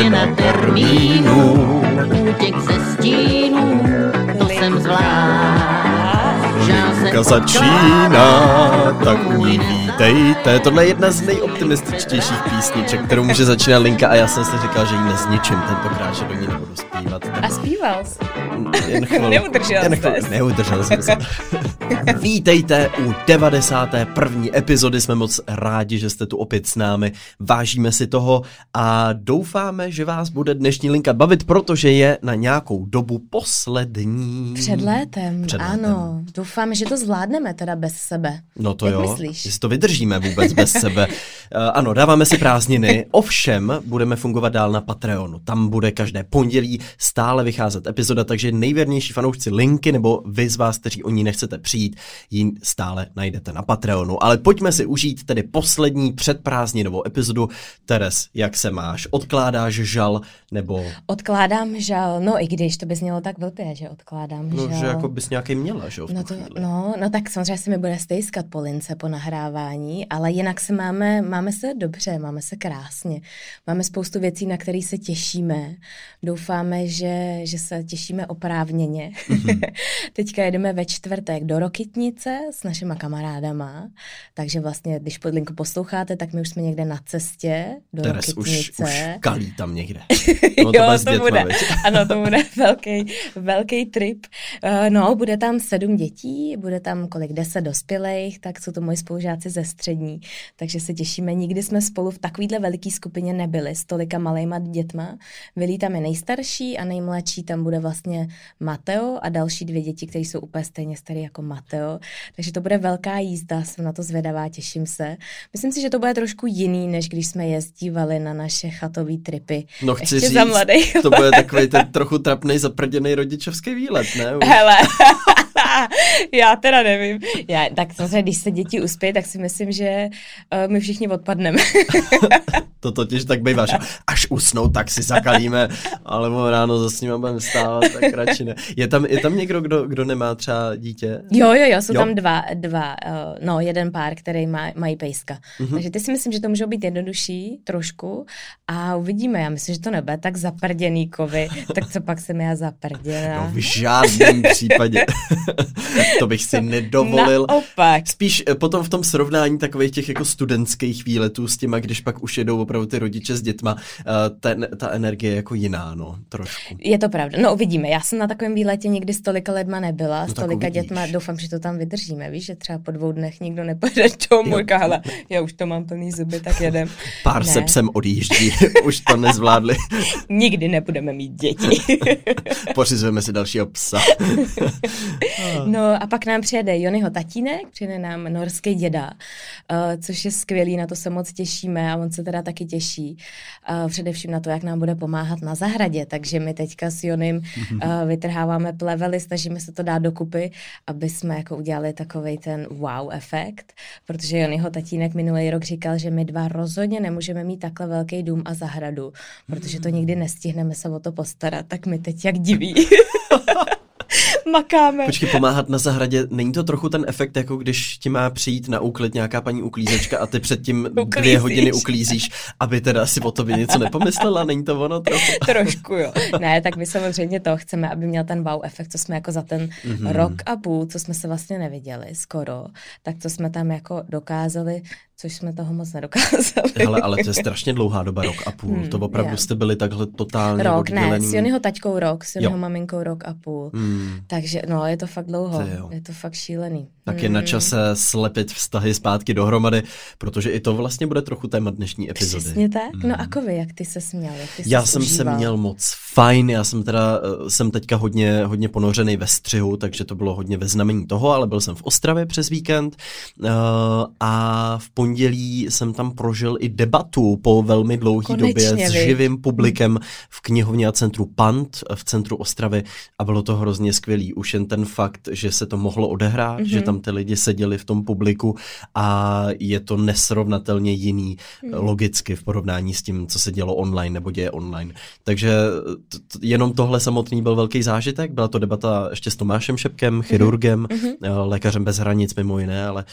změna termínu, útěk ze stínů, to jsem zvlášť. Začíná, tak ní vítejte. Tohle je jedna z nejoptimističtějších písniček, kterou může začínat Linka a já jsem si říkal, že ji nezničím tentokrát, že do ní nebudu zpívat. A zpíval jsi. Jen. Neudržel Jen. Neudržel jsem se. Vítejte u 91. epizody, jsme moc rádi, že jste tu opět s námi, vážíme si toho a doufáme, že vás bude dnešní linka bavit, protože je na nějakou dobu poslední. Před létem, Před létem. ano. Doufám, že to zvládneme teda bez sebe. No to Jak jo, myslíš? jestli to vydržíme vůbec bez sebe. Uh, ano, dáváme si prázdniny, ovšem budeme fungovat dál na Patreonu. Tam bude každé pondělí stále vycházet epizoda, takže nejvěrnější fanoušci linky, nebo vy z vás, kteří o ní nechcete přijít, ji stále najdete na Patreonu. Ale pojďme si užít tedy poslední předprázdninovou epizodu. Teres, jak se máš? Odkládáš žal, nebo... Odkládám žal, no i když to by znělo tak blbě, že odkládám No, žal. že jako bys nějaký měla, že jo, No, to, no, no tak samozřejmě se mi bude stejskat po lince po nahrávání, ale jinak se máme, máme se dobře, máme se krásně. Máme spoustu věcí, na které se těšíme. Doufáme, že, že se těšíme oprávněně. Mhm. Teďka jedeme ve čtvrtek do Rokytnice s našima kamarádama, takže vlastně, když podlinku posloucháte, tak my už jsme někde na cestě do Teres už, Rokytnice. už kalí tam někde. No, to jo, to dětma, bude. Ano, to bude velký, velký trip. Uh, no, bude tam sedm dětí, bude tam kolik deset dospělých, tak jsou to moji spolužáci ze střední, takže se těšíme. Nikdy jsme spolu v takovýhle veliký skupině nebyli s tolika malejma dětma. Vilí tam je nejstarší a nejmladší tam bude vlastně Mateo a další dvě děti, které jsou úplně stejně staré jako Mateo. Takže to bude velká jízda, jsem na to zvědavá, těším se. Myslím si, že to bude trošku jiný, než když jsme jezdívali na naše chatové tripy. No chci Ještě říct, za mladých to bude takový ten trochu trapný zaprděný rodičovský výlet, ne? Už. Hele, já teda nevím. Já, tak samozřejmě, když se děti uspějí, tak si myslím, že uh, my všichni odpadneme. To totiž tak bývá, že až usnou, tak si zakalíme, ale mu ráno za s nima budeme stávat, tak radši ne. Je tam, je tam někdo, kdo, kdo nemá třeba dítě? jo, jo, jo, jsou Jo. tam dva, dva uh, no jeden pár, který má, mají pejska. Mhm. Mm-hmm. Takže ty si myslím, že to můžou být jednodušší trošku a uvidíme. Já myslím, že to nebude tak zaprděný kovy, tak co pak jsem já zaprděná. No v žádném případě. to bych si nedovolil. Naopak. Spíš eh, potom v tom srovnání takových těch jako studentských výletů s těma, když pak už jedou opravdu ty rodiče s dětma, eh, ten, ta energie je jako jiná, no, trošku. Je to pravda. No uvidíme. Já jsem na takovém výletě nikdy s tolika lidma nebyla, No s tolika dětma. Doufám, že to tam vydržíme. Víš, že třeba po dvou dnech nikdo nepojede domů. Hele, já už to mám plný zuby, tak jedem. Pár Ne. se psem odjíždí, už to nezvládli. Nikdy nebudeme mít děti. Pořizujeme si dalšího psa. No a pak nám přijede Jonyho tatínek, přijede nám norský děda, uh, což je skvělý, na to se moc těšíme a on se teda taky těší. Uh, především na to, jak nám bude pomáhat na zahradě, takže my teďka s Jonym uh, vytrháváme plevely, snažíme se to dát dokupy, aby jsme jako udělali takový ten wow efekt, protože Jonyho tatínek minulý rok říkal, že my dva rozhodně nemůžeme mít takhle velký dům a zahradu, protože to nikdy nestihneme se o to postarat, tak my teď jak diví. Makáme. Počkej, pomáhat na zahradě, není to trochu ten efekt, jako když ti má přijít na úklid nějaká paní uklízečka a ty předtím dvě hodiny uklízíš, aby teda si o tobě něco nepomyslela, není to ono trochu? Trošku, jo. Ne, tak my samozřejmě to chceme, aby měl ten wow efekt, co jsme jako za ten Mhm. mm-hmm. rok a půl, co jsme se vlastně neviděli skoro, tak to jsme tam jako dokázali, což jsme toho moc nedokázali. Hele, ale to je strašně dlouhá doba, rok a půl. Hmm, to opravdu je. jste byli takhle totálně Rok, ne, oddělený. s Jonyho taťkou rok, s Jonyho Jo. maminkou rok a půl. Hmm. Takže no, je to fakt dlouho, je to fakt šílený. Tak je na čase slepit vztahy zpátky dohromady, protože i to vlastně bude trochu téma dnešní epizody. Přesně tak. No a kovy, jak ty se směl, jak ty Já jsem se užíval? měl moc fajn, já jsem teda, eh, jsem teďka hodně, hodně ponořený ve střihu, takže to bylo hodně ve znamení toho, ale byl jsem v Ostravě přes víkend uh, a v pondělí jsem tam prožil i debatu po velmi dlouhé Konečně, době s viď? živým publikem v knihovně a centru Pant v centru Ostravy a bylo to hrozně skvělý. Už jen ten fakt, že se to mohlo odehrát, mm-hmm. že tam tam ty lidi seděli v tom publiku a je to nesrovnatelně jiný hmm. logicky v porovnání s tím, co se dělo online nebo děje online. Takže t- jenom tohle samotný byl velký zážitek. Byla to debata ještě s Tomášem Šepkem, mhm. chirurgem, mm-hmm. lékařem bez hranic mimo jiné, ale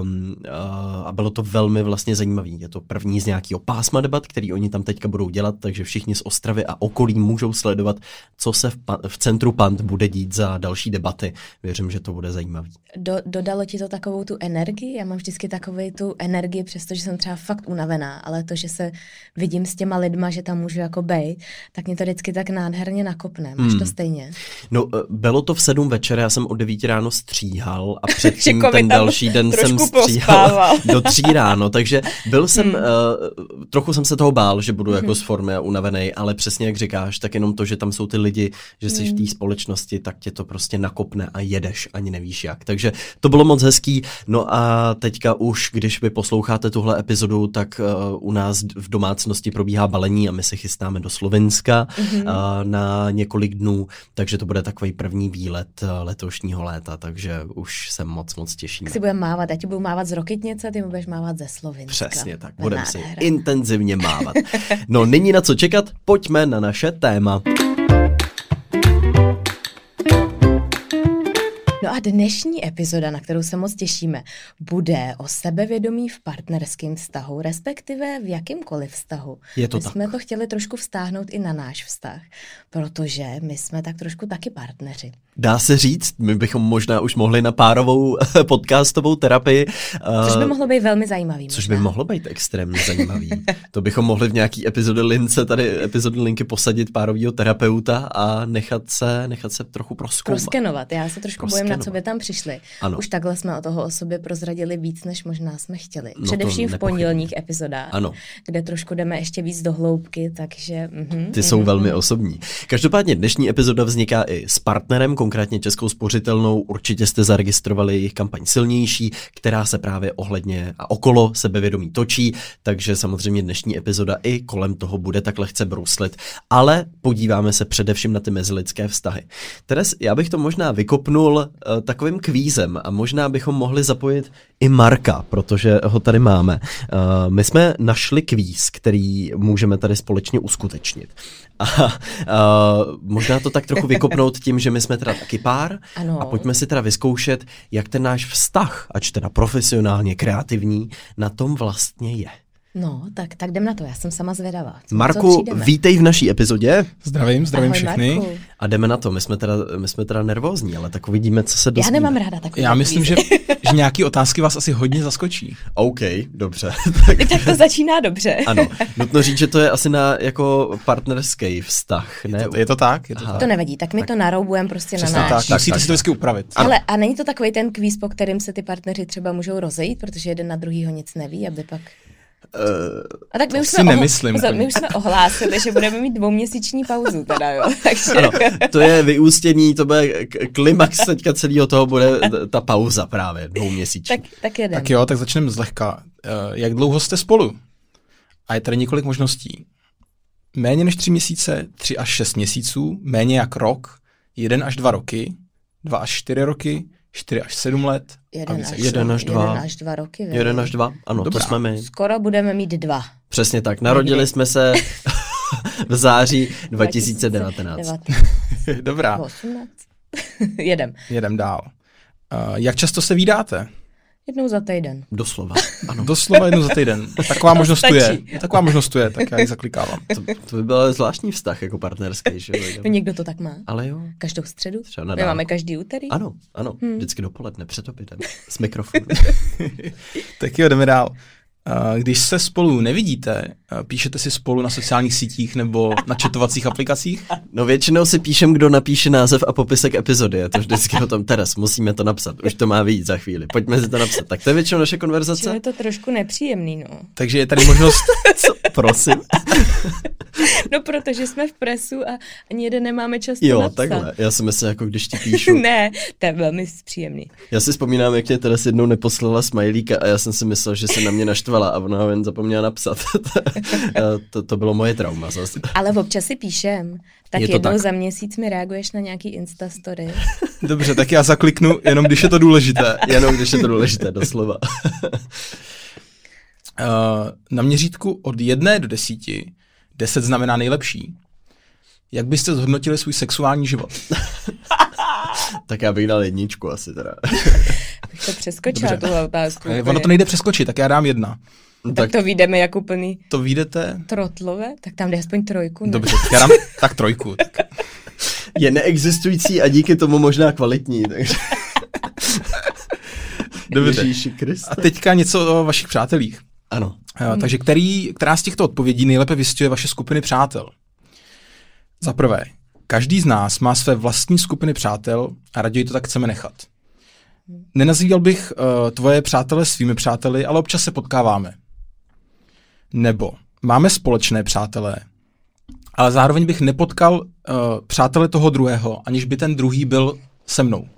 um, uh, a bylo to velmi vlastně zajímavý. Je to první z nějakého pásma debat, který oni tam teďka budou dělat, takže všichni z Ostravy a okolí můžou sledovat, co se v, v centru Pant bude dít za další debaty. Věřím, že to bude zajímavý. Do, dodalo ti to takovou tu energii? Já mám vždycky takovou tu energii, přestože jsem třeba fakt unavená, ale to, že se vidím s těma lidma, že tam můžu jako bejt, tak mě to vždycky tak nádherně nakopne. Máš hmm. to stejně? No, eh, bylo to v sedm večer, já jsem od devíti ráno stříhal a předtím ten další den jsem stříhal do tří ráno, takže byl jsem, hmm. uh, trochu jsem se toho bál, že budu jako hmm. z formy a unavený, ale přesně jak říkáš, tak jenom to, že tam jsou ty lidi, že jsi hmm. v té společnosti, tak tě to prostě nakopne a jedeš, ani nevíš jak. Takže to bylo moc hezký. No a teďka už, když vy posloucháte tuhle epizodu, tak uh, u nás v domácnosti probíhá balení a my se chystáme do Slovenska mm-hmm. uh, na několik dnů, takže to bude takový první výlet uh, letošního léta, takže už se moc, moc těším. Si budeme mávat, já ti budu mávat z Rokitnice, ty budeš mávat ze Slovenska. Přesně tak, budeme si intenzivně mávat. No, není na co čekat, pojďme na naše téma. A dnešní epizoda, na kterou se moc těšíme, bude o sebevědomí v partnerském vztahu, respektive v jakýmkoliv vztahu. Je to my tak. jsme to chtěli trošku vztáhnout i na náš vztah, protože my jsme tak trošku taky partneři. Dá se říct, my bychom možná už mohli na párovou podcastovou terapii. Což by mohlo být velmi zajímavý. Což možná. by mohlo být extrémně zajímavý. to bychom mohli v nějaký epizody Lince, tady epizody Linky posadit párovýho terapeuta a nechat se, nechat se trochu proskoumat. Proskenovat. Já se trošku bojím, na co by tam přišli. Ano. Už takhle jsme o toho o sobě prozradili víc, než možná jsme chtěli. No Především v pondělních epizodách, ano. kde trošku jdeme ještě víc do hloubky, takže... Mm-hmm, Ty jsou velmi osobní. Každopádně dnešní epizoda vzniká i s partnerem, konkrétně Českou spořitelnou. Určitě jste zaregistrovali jejich kampaň silnější, která se právě ohledně a okolo sebevědomí točí, takže samozřejmě dnešní epizoda i kolem toho bude tak lehce bruslit, ale podíváme se především na ty mezilidské vztahy. Teres, já bych to možná vykopnul uh, takovým kvízem a možná bychom mohli zapojit i Marka, protože ho tady máme. Uh, my jsme našli kvíz, který můžeme tady společně uskutečnit. A uh, možná to tak trochu vykopnout tím, že my jsme teda taky pár ano. a pojďme si teda vyzkoušet, jak ten náš vztah, ač teda profesionálně kreativní, na tom vlastně je. No, tak, tak jdem na to, já jsem sama zvědavá. Co, Marku, co vítej v naší epizodě. Zdravím, zdravím Ahoj, všechny. Marku. A jdeme na to, my jsme, teda, my jsme teda nervózní, ale tak uvidíme, co se dozvíme. Já nemám ráda takové Já myslím, že, že nějaké otázky vás asi hodně zaskočí. OK, dobře. tak, tak to začíná dobře. ano, nutno říct, že to je asi na jako partnerský vztah, ne? Je to, je to tak? Je to, tak. to nevadí, tak my tak. to naroubujeme prostě Přesně na náš. Tak, Musíte tak, si to vždycky upravit. Ale a není to takový ten kvíz, po kterým se ty partneři třeba můžou rozejít, protože jeden na druhýho nic neví, aby pak... Uh, a tak my už, jsme nemyslím, pozor, my už jsme ohlásili, že budeme mít dvouměsíční pauzu teda, jo. Takže... Ano, to je vyústění, to bude klimax teďka celého toho bude ta pauza právě, dvouměsíční. Tak, tak jedem. Tak jo, tak začneme zlehka. Uh, jak dlouho jste spolu? A je tady několik možností. Méně než tři měsíce, tři až šest měsíců, méně jak rok, jeden až dva roky, dva až čtyři roky, 4 až 7 let. Jeden, až, jeden až dva. Jeden až dva roky. Vědět. Jeden až dva, ano, Dobrá. to jsme my. Skoro budeme mít dva. Přesně tak, narodili Někdy. jsme se v září 2019. 2019. Dobrá. 18. Jedem. Jedem dál. Uh, jak často se vydáte? Jednou za týden. Doslova. Ano. Doslova jednou za týden. Taková možnost tu je. Taková možnost tu je, tak já ji zaklikávám. To, to by byl zvláštní vztah jako partnerský. Že? No někdo to tak má. Ale jo. Každou středu. Třeba na My máme každý úterý. Ano, ano. Hmm. Vždycky dopoledne před obědem. S mikrofonem. tak jo, jdeme dál. Když se spolu nevidíte, píšete si spolu na sociálních sítích nebo na četovacích aplikacích? No většinou si píšem, kdo napíše název a popisek epizody. Je to vždycky o tom, teraz musíme to napsat. Už to má vyjít za chvíli. Pojďme si to napsat. Tak to je většinou naše konverzace. Čili je to trošku nepříjemný, no. Takže je tady možnost... Co? Prosím. no, protože jsme v presu a ani jeden nemáme čas Jo, napsat. takhle. Já si myslím, jako když ti píšu. ne, to je velmi příjemný. Já si vzpomínám, jak mě teda jednou neposlala smajlíka a já jsem si myslel, že se na mě naštvala a ona ho jen zapomněla napsat. to, to, bylo moje trauma zase. Ale občas si píšem. Tak jednou tak. za měsíc mi reaguješ na nějaký Instastory. Dobře, tak já zakliknu, jenom když je to důležité. Jenom když je to důležité, doslova. Uh, na měřítku od jedné do desíti, deset znamená nejlepší. Jak byste zhodnotili svůj sexuální život? tak já bych dal jedničku asi teda. Bych to přeskočila, tuhle otázku. Eh, Ono to nejde přeskočit, tak já dám jedna. tak, tak to vyjdeme jako plný To vyjdete? trotlové, tak tam jde aspoň trojku. Ne? Dobře, tak já dám tak trojku. Tak. Je neexistující a díky tomu možná kvalitní, takže... Dobře. Ježíši. A teďka něco o vašich přátelích. Ano. Uh, takže který, která z těchto odpovědí nejlépe vystihuje vaše skupiny přátel? Za prvé, každý z nás má své vlastní skupiny přátel a raději to tak chceme nechat. Nenazýval bych uh, tvoje přátele svými přáteli, ale občas se potkáváme. Nebo máme společné přátelé, ale zároveň bych nepotkal uh, přátele toho druhého, aniž by ten druhý byl se mnou.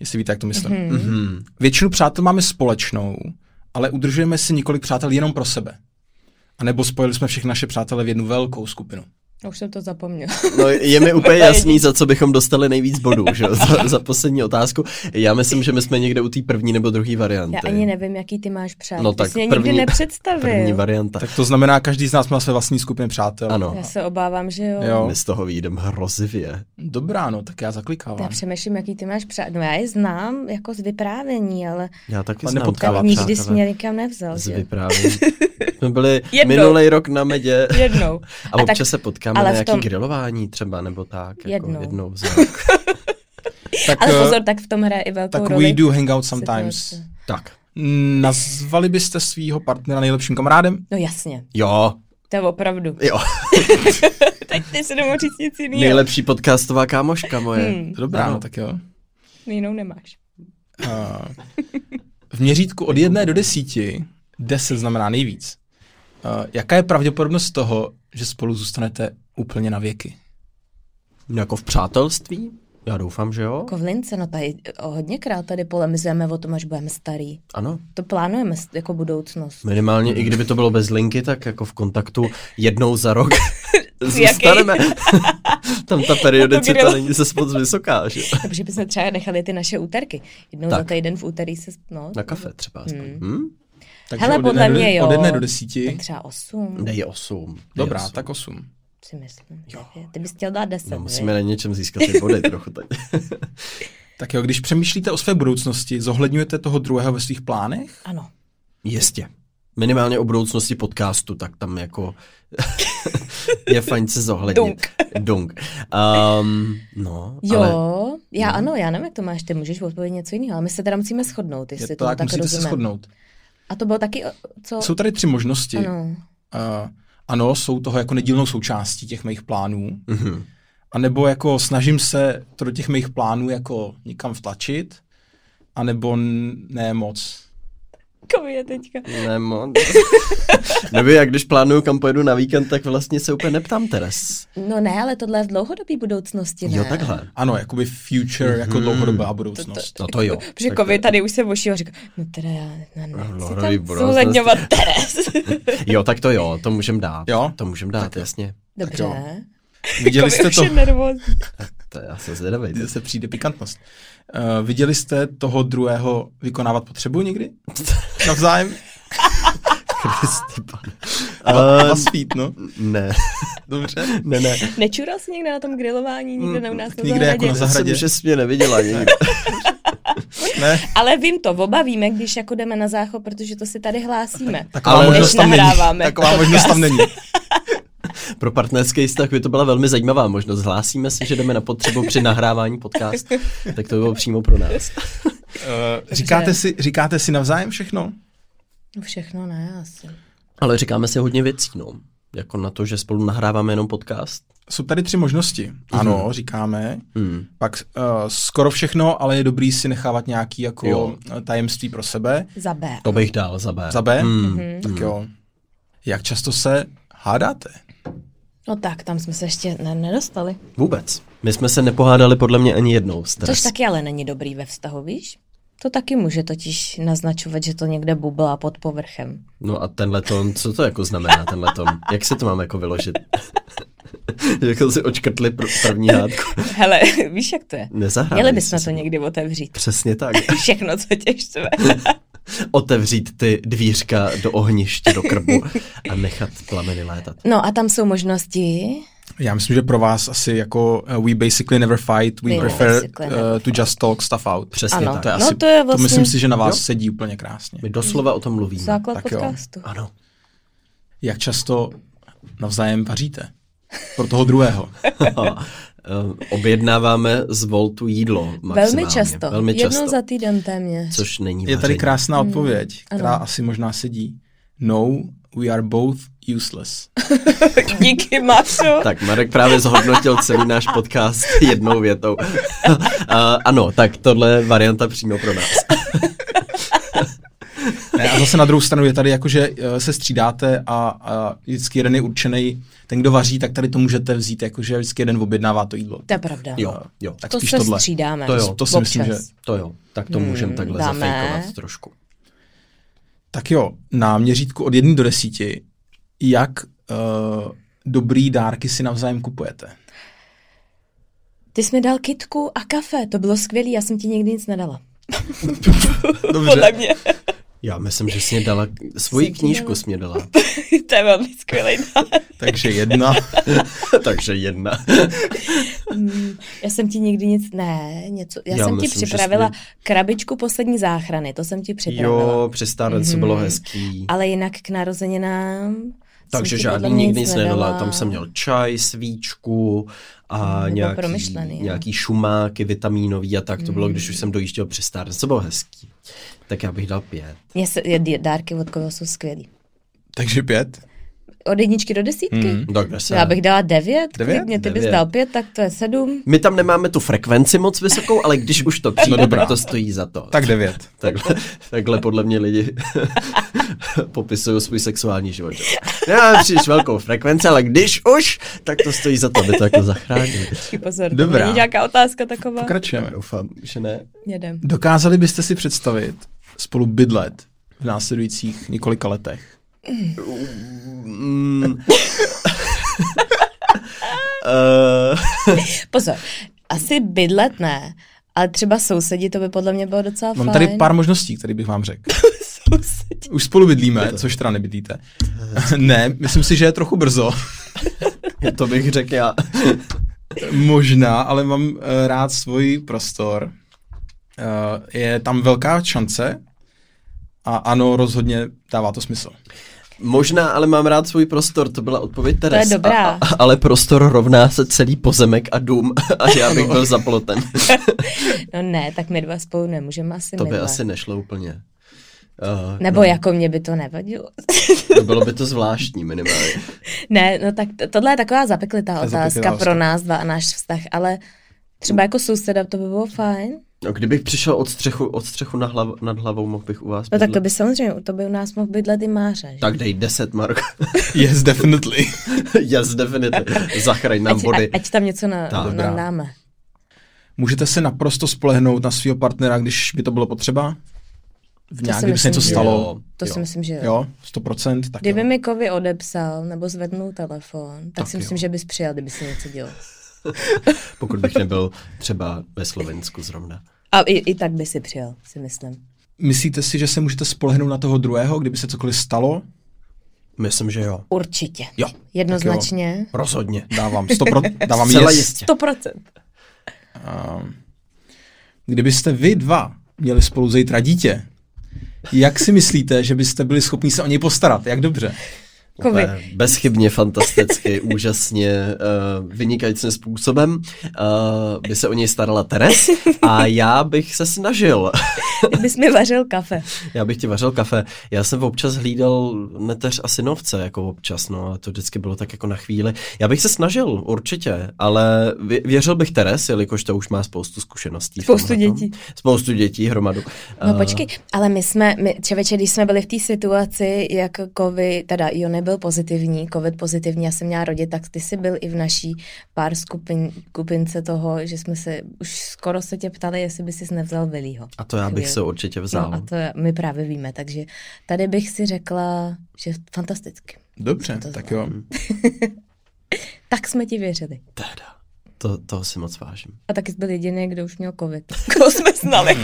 Jestli víte, jak to myslím. Mm-hmm. Většinu přátel máme společnou, ale udržujeme si několik přátel jenom pro sebe. A nebo spojili jsme všechny naše přátelé v jednu velkou skupinu. Už jsem to zapomněl. No, je mi úplně jasný, za co bychom dostali nejvíc bodů, že? Za, za poslední otázku. Já myslím, že my jsme někde u té první nebo druhé varianty. Já ani nevím, jaký ty máš přát. No Ty tak jsi mě první- nikdy nepředstavil. První varianta. Tak to znamená, každý z nás má své vlastní skupiny přátel. Ano. Já se obávám, že jo. Jo. My z toho výjdeme hrozivě. Dobrá, no, tak já Já zaklikávám. přemýšlím, jaký ty máš přát. No já je znám jako z vyprávění, ale Já taky Ale znám tak nikdy jsi mě nikam nevzal. Z vyprávění. Jsme byli minulý rok na medě Jednou. a A občas tak- se potkáme ale na nějaký tom- grilování třeba, nebo tak. Jako Jednou. jednou za rok. Tak, Ale eh, pozor, tak v tom hraje i velkou tak roli. we do hang out sometimes. situace. tak. Nazvali byste svého partnera nejlepším kamarádem? No jasně, Jo, to je opravdu. jo. Teď ty se nemohu říct nic jiného. Nejlepší podcastová kámoška moje. Hmm. Dobrá, Ano. no, tak jo. Jinou nemáš. Uh, v měřítku od jedné do desíti, deset znamená nejvíc. Uh, jaká je pravděpodobnost toho, že spolu zůstanete úplně na věky? Jako v přátelství? Já doufám, že jo. Kovlince, no tady hodněkrát tady polemizujeme o tom, až budeme starý. Ano. To plánujeme jako budoucnost. Minimálně, i kdyby to bylo bez linky, tak jako v kontaktu jednou za rok zůstaneme. Tam ta periodicita grill. není se moc vysoká, že? Takže bychom třeba nechali ty naše úterky. Jednou Tak. za týden v úterý se... No, Na kafe třeba aspoň. Hmm. Hmm. Takže Hele, od podle mě jo. Od jedné do desíti. Tak třeba osm, Dej osm. Dej Dobrá, osm. tak osm. Si myslím. devět. Ty bys chtěl dát deset, No, no, musíme na něčem získat ty body trochu teď. Tak jo, když přemýšlíte o své budoucnosti, zohledňujete toho druhého ve svých plánech? Ano. Jistě. Minimálně o budoucnosti podcastu, tak tam jako je fajn se zohlednit. Dunk. Dunk. Um, no, Jo, ale já ano, já nevím, jak to máš, ty můžeš odpovědět něco jiného, ale my se teda musíme shodnout, jestli Je to to tak, tak musíte se rozumím. shodnout. A to bylo taky, co? Jsou tady tři možnosti. Ano. Uh, ano, jsou toho jako nedílnou součástí těch mých plánů. mhm. A nebo jako snažím se to do těch mých plánů jako někam vtlačit, a nebo n- ne moc. Kovi je teďka. ne moc. Nebo jak když plánuju, kam pojedu na víkend, tak vlastně se úplně neptám Teres. No ne, ale tohle je v dlouhodobé budoucnosti, ne? Jo, takhle. Ano, jakoby future, jako Mhm. dlouhodobá budoucnost. No to jo. Protože Tak Kovi to- tady už se vošil a říká, no teda já no, nechci tam zohledňovat Teres. Jo, tak to jo, to můžem dát. Jo? To můžem dát, jasně. Dobře. Viděli jste Kovi to, je. To já se zvědavej. ty. se přijde pikantnost. Uh, viděli jste toho druhého vykonávat potřebu někdy? Navzájem? Kristý pane. A Ehm, vás svít, no. Ne, Dobře. ne, ne. Nečural jsi někde na tom grilování, nikde ne u nás na někde jako na zahradě? Jsem, že jsi mě neviděla nikdy. Ne, Ale vím to, oba víme, když jako jdeme na záchod, protože to si tady hlásíme. taková Ale možnost tam není. nahráváme Taková možnost tam není. Pro partnerský vztah by to byla velmi zajímavá možnost. Hlásíme si, že jdeme na potřebu při nahrávání podcastu, tak to by bylo přímo pro nás. Uh, říkáte, si, říkáte si navzájem všechno? No Všechno ne, asi. Ale říkáme si hodně věcí, no. Jako na to, že spolu nahráváme jenom podcast. Jsou tady tři možnosti. Ano, říkáme. Hmm. Pak uh, skoro všechno, ale je dobrý si nechávat nějaký jako Jo. tajemství pro sebe. Za B. To bych dal za B. Za B? Hmm. Mhm. Tak jo. Jak často se hádáte? No tak, tam jsme se ještě ne- nedostali. Vůbec. My jsme se nepohádali podle mě ani jednou. Stres. Což taky ale není dobrý ve vztahu, víš? To taky může totiž naznačovat, že to někde bublá pod povrchem. No a tenhle tón, co to jako znamená tenhle tón? Jak se to mám jako vyložit? jako si očkrtli pr- první hádku. Hele, víš, jak to je? Nezahrávej Měli bychom to někdy otevřít. Přesně tak. Všechno, co tě štve. Otevřít ty dvířka do ohniště, do krbu a nechat plameny létat. No a tam jsou možnosti. Já myslím, že pro vás asi jako uh, we basically never fight, we We prefer uh, to just talk stuff out. Přesně Ano. tak. To je No asi, to je to vlastně- myslím si, že na vás Jo. sedí úplně krásně. My doslova o tom mluvíme. Základ Tak jo. podcastu. Ano. Jak často navzájem vaříte? Pro toho druhého. Eh, Objednáváme z Voltu jídlo maximálně. Velmi často. Velmi často. Jednou za týden téměř. Což není Je tady vaření. krásná odpověď, která ano. asi možná sedí. No, we are both useless. Díky, Mašo. Tak Marek právě zhodnotil celý náš podcast jednou větou. uh, ano, tak tohle je varianta přímo pro nás. Ne, a zase na druhou stranu je tady jako, že eh, se střídáte a, a vždycky jeden je určený, ten, kdo vaří, tak tady to můžete vzít, jako že vždycky jeden objednává to jídlo. To je pravda. Jo, jo. Tak to spíš se tohle. střídáme. To jo, to si myslím, že- To jo, tak to můžeme takhle dáme. zafejkovat trošku. Tak jo, na měřítku od jedné do desíti, jak uh, dobrý dárky si navzájem kupujete? Ty jsi mi dal kitku a kafe, to bylo skvělé, já jsem ti nikdy nic nedala. Dobře. Podle mě. Já myslím, že jsi mě dala, svoji Jsem ti knížku dala. jsi mě dala. to je velmi skvělý. Takže jedna. Takže jedna. Mm, Já jsem ti nikdy nic, ne, něco, já, Já jsem ti myslím, že připravila jsi krabičku poslední záchrany, to jsem ti připravila. Jo, při Mhm. bylo hezký. Ale jinak k narozeninám Takže žádný nikdy nic nedala. nedala. Tam jsem měl čaj, svíčku a bylo nějaký, promyšlený, nějaký šumáky vitamínový a tak to bylo, když už jsem dojížděl při Stardance. To bylo hezký. Tak já bych dal pět. Je, dárky od koho jsou skvělý. Takže pět. Od jedničky do desítky? Hmm, tak kde se? Já bych dala devět, Devět? klidně, ty bys Devět. dal pět, tak to je sedm. My tam nemáme tu frekvenci moc vysokou, ale když už to přijde, No dobrá. tak to stojí za to. Tak devět. Takhle, takhle podle mě lidi popisují svůj sexuální život. Já příliš velkou frekvenci, ale když už, tak to stojí za to, aby to jako zachránili. Pozor, to Dobrá. není nějaká otázka taková. Pokračujeme. Doufám, že ne. Jedem. Dokázali byste si představit spolu bydlet v následujících několika letech? Mm. Pozor, asi bydlet ne, ale třeba sousedí, to by podle mě bylo docela Mám fajn. tady pár možností, které bych vám řekl. Už spolu bydlíme, což teda nebydlíte. ne, myslím si, že je trochu brzo. to bych řekl já. Možná, ale mám uh, rád svůj prostor. Uh, je tam velká šance a ano, rozhodně dává to smysl. Možná, ale mám rád svůj prostor, to byla odpověď Teres. dobrá. A, a, ale prostor rovná se celý pozemek a dům a já bych byl za plotem. No ne, tak my dva spolu nemůžeme asi to by bydlet. asi nešlo úplně. Uh, Nebo jako mě by to nevadilo. no, bylo by to zvláštní minimálně. ne, no tak to, tohle je taková zapeklitá je otázka zapeklitá pro nás dva a náš vztah, ale třeba jako souseda to by bylo fajn. No, kdybych přišel od střechu, od střechu na hlav, nad hlavou, mohl bych u vás No tak to bydlet. by samozřejmě, to by u nás mohl bydlet i Máře. že? Tak dej 10, Mark. Yes, definitely. yes, definitely. Zachraň nám ať, body. ať, ať tam něco na, Tak, na, dáme. Můžete se naprosto spolehnout na svého partnera, když by to bylo potřeba? V nějak, kdyby se něco stalo? Jo. To si myslím, že jo. Jo, 100%, tak Kdyby jo. mi Kovy odepsal nebo zvednul telefon, tak, Tak si jo. myslím, že bys přijal, kdyby si něco dělal. Pokud bych nebyl třeba ve Slovensku zrovna. A i, i tak by si přijal, si myslím. Myslíte si, že se můžete spolehnout na toho druhého, kdyby se cokoliv stalo? Myslím, že jo. Určitě. Jo. Jednoznačně. Rozhodně. Dávám 100%, dávám Zcela jistě. 100%. Um, kdybyste vy dva měli spolu zítra dítě, jak si myslíte, že byste byli schopni se o něj postarat? Jak dobře? Kovy. Bezchybně, fantasticky, úžasně, uh, vynikajícím způsobem. Uh, by se o něj starala Teres a já bych se snažil. Kdybys mi vařil kafe. Já bych ti vařil kafe. Já jsem občas hlídal neteř a synovce, jako občas, no, a to vždycky bylo tak jako na chvíli. Já bych se snažil, určitě, ale vě- věřil bych Teres, jelikož to už má spoustu zkušeností. Spoustu dětí. Spoustu dětí hromadu. No Eh, počkej, ale my jsme, my, čeveče, když jsme byli v té situaci, jak covid, teda Jony byl pozitivní, covid pozitivní, já jsem měla rodit, tak ty jsi byl i v naší pár skupin, skupince toho, že jsme se, už skoro se tě ptali, jestli by si nevzal Vilího. A to já bych se určitě vzal. No a to my právě víme, takže tady bych si řekla, že fantasticky. Dobře, To tak jo. Tak jsme ti věřili. Teda, to, toho si moc vážím. A taky jsi byl jediný, kdo už měl covid. Koho jsme znali.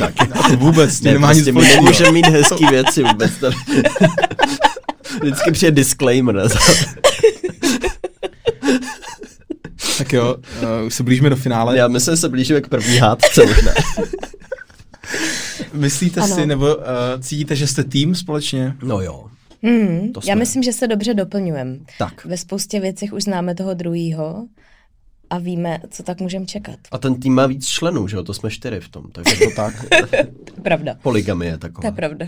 Vůbec, Ne, prostě my nemůžeme mít hezký věci vůbec. Vždycky přijde disclaimer. Tak jo, uh, už se blížíme do finále. Já myslím, že se blížíme k první hádce možná. Myslíte Ano. si, nebo uh, cítíte, že jste tým společně? No jo. Hmm, já myslím, že se dobře doplňujeme. Tak. Ve spoustě věcech už známe toho druhýho a víme, co tak můžeme čekat. A ten tým má víc členů, že jo? To jsme čtyři v tom. Takže To tak. Pravda. poligamie je To je taková. pravda.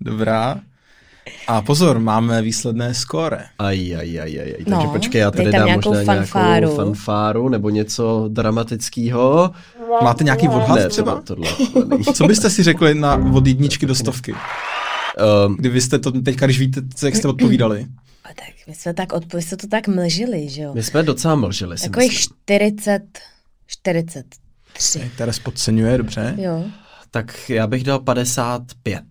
Dobrá. A pozor, máme výsledné skóre. Aj, aj, aj, aj, aj. Takže No, počkej, já tady dám nějakou možná fanfáru. nějakou fanfáru nebo něco dramatického. Máte nějaký odhad Ne, třeba? tohle, tohle. Co byste si řekli na od jedničky do stovky? Um, Kdybyste to teďka, když víte, jak jste odpovídali. A tak my jsme tak odpo- jste to tak mlžili, že jo? my jsme docela mlžili, si Takových myslím. 40, 43. Teres podceňuje, dobře. Jo. Tak já bych dal 55.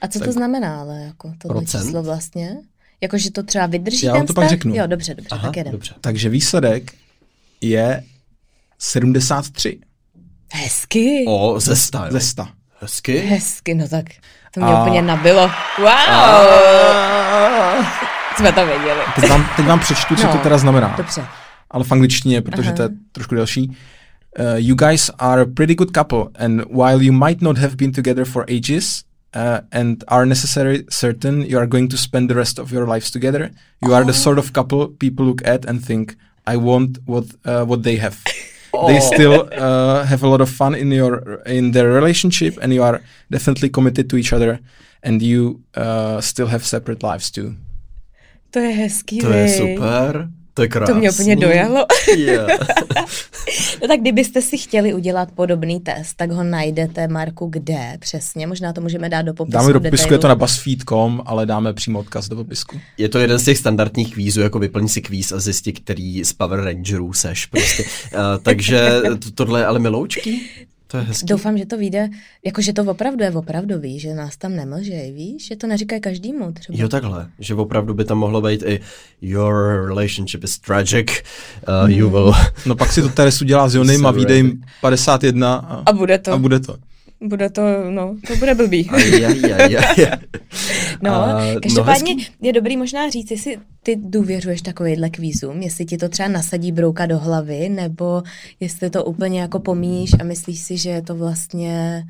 A co Tak- to znamená, ale jako tohle Procent? číslo vlastně? Jako, že to třeba vydrží Já ten vám to pak řeknu. Jo, dobře, dobře, Aha, tak jeden. dobře. Takže výsledek je 73 Hezky. O, ze sta, jo. ze 100. Hezky. Hezky, no tak to mě A- úplně nabilo. Wow! Jsme to věděli. Teď vám, teď vám přečtu, co No, to teda znamená. Dobře. ale v angličtině, protože Aha. to je trošku delší. Uh, you guys are a pretty good couple, and while you might not have been together for ages, uh, and are necessarily certain you are going to spend the rest of your lives together, you are the sort of couple people look at and think, I want what uh, what they have. They still uh, have a lot of fun in your in their relationship, and you are definitely committed to each other, and you uh, still have separate lives too. To je hezký, To je super. To je krásný. To mě úplně dojalo. Yeah. No tak kdybyste si chtěli udělat podobný test, tak ho najdete, Marku, kde přesně? Možná to můžeme dát do popisku. Dáme do popisku, je detailu. to na BuzzFeed.com, ale dáme přímo odkaz do popisku. Je to jeden z těch standardních kvízů, jako vyplň si kvíz a zjistit, který z Power Rangerů seš prostě. Uh, takže to, tohle je ale miloučky. To je hezký. Doufám, že to vyjde, jako že to opravdu je opravdový, že nás tam nemlžej, víš? Že to neříkají každému třeba. Jo, takhle, že opravdu by tam mohlo být i your relationship is tragic, uh, you will... No pak si to Teresu dělá s Jonym a vyjde jim 51 a, A bude to. a bude to. Bude to, no, to bude blbý. Aj, aj, aj, aj. No, A, každopádně hezký. je dobrý možná říct, jestli ty důvěřuješ takovýhle kvízům, jestli ti to třeba nasadí brouka do hlavy, nebo jestli to úplně jako pomíníš a myslíš si, že je to vlastně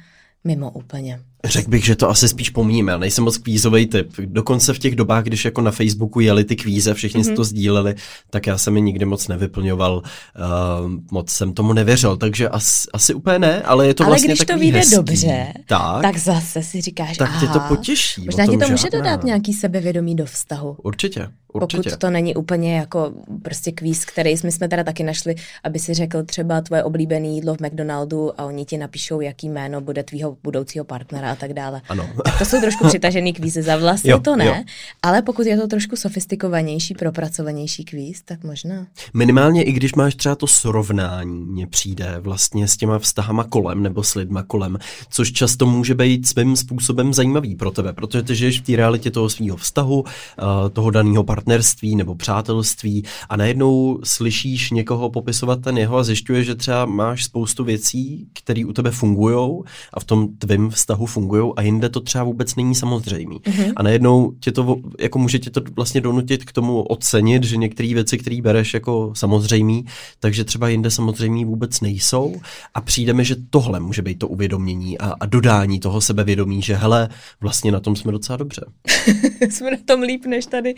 mimo úplně. Řekl bych, že to asi spíš pomíme. Nejsem moc kvízový typ. Dokonce v těch dobách, když jako na Facebooku jeli ty kvíze, všichni mm-hmm. to sdíleli, tak já jsem je nikdy moc nevyplňoval. Uh, moc jsem tomu nevěřil, takže asi, asi úplně ne, ale je to Ale vlastně když to vyjde hezký. dobře, tak, tak zase si říkáš, tak tě aha, to potěší. Možná ti to může žádná. dodat nějaký sebevědomí do vztahu. Určitě, určitě. Pokud to není úplně jako prostě kvíz, který my jsme teda taky našli, aby si řekl třeba tvoje oblíbené jídlo v McDonaldu a oni ti napíšou, jaký jméno bude tvýho budoucího partnera a tak dále. Ano. Tak to jsou trošku přitažený kvízy za vlasy, Jo, to ne, jo. ale pokud je to trošku sofistikovanější, propracovanější kvíz, tak možná. Minimálně i když máš třeba to srovnání, mně přijde vlastně s těma vztahama kolem nebo s lidma kolem, což často může být svým způsobem zajímavý pro tebe, protože ty žiješ v té realitě toho svého vztahu, eh, toho daného partnerství nebo přátelství a najednou slyšíš někoho popisovat ten jeho a zjišťuješ, že třeba máš spoustu věcí, které u tebe fungují a v tom tvém vztahu fungují a jinde to třeba vůbec není samozřejmý. Mm-hmm. A najednou tě to, jako může tě to vlastně donutit k tomu ocenit, že některé věci, které bereš jako samozřejmý, takže třeba jinde samozřejmý vůbec nejsou a přijde mi, že tohle může být to uvědomění a, a dodání toho sebevědomí, že hele, vlastně na tom jsme docela dobře. jsme na tom líp než tady